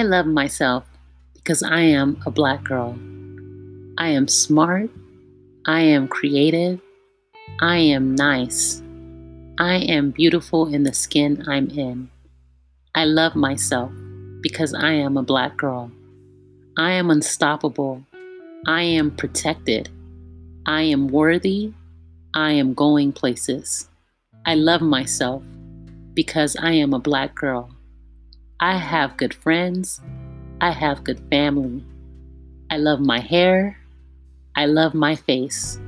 I love myself because I am a black girl. I am smart. I am creative. I am nice. I am beautiful in the skin I'm in. I love myself because I am a black girl. I am unstoppable. I am protected. I am worthy. I am going places. I love myself because I am a black girl. I have good friends. I have good family. I love my hair. I love my face.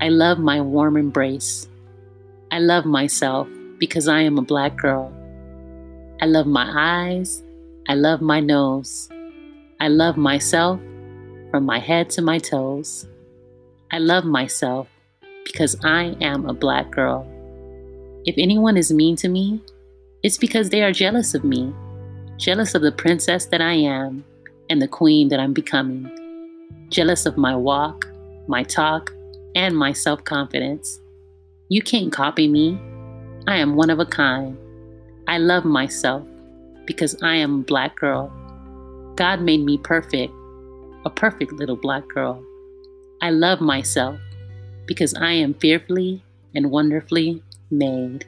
I love my warm embrace. I love myself because I am a black girl. I love my eyes. I love my nose. I love myself from my head to my toes. I love myself because I am a black girl. If anyone is mean to me, it's because they are jealous of me, jealous of the princess that I am and the queen that I'm becoming, jealous of my walk, my talk, and my self confidence. You can't copy me. I am one of a kind. I love myself because I am a black girl. God made me perfect, a perfect little black girl. I love myself because I am fearfully and wonderfully made.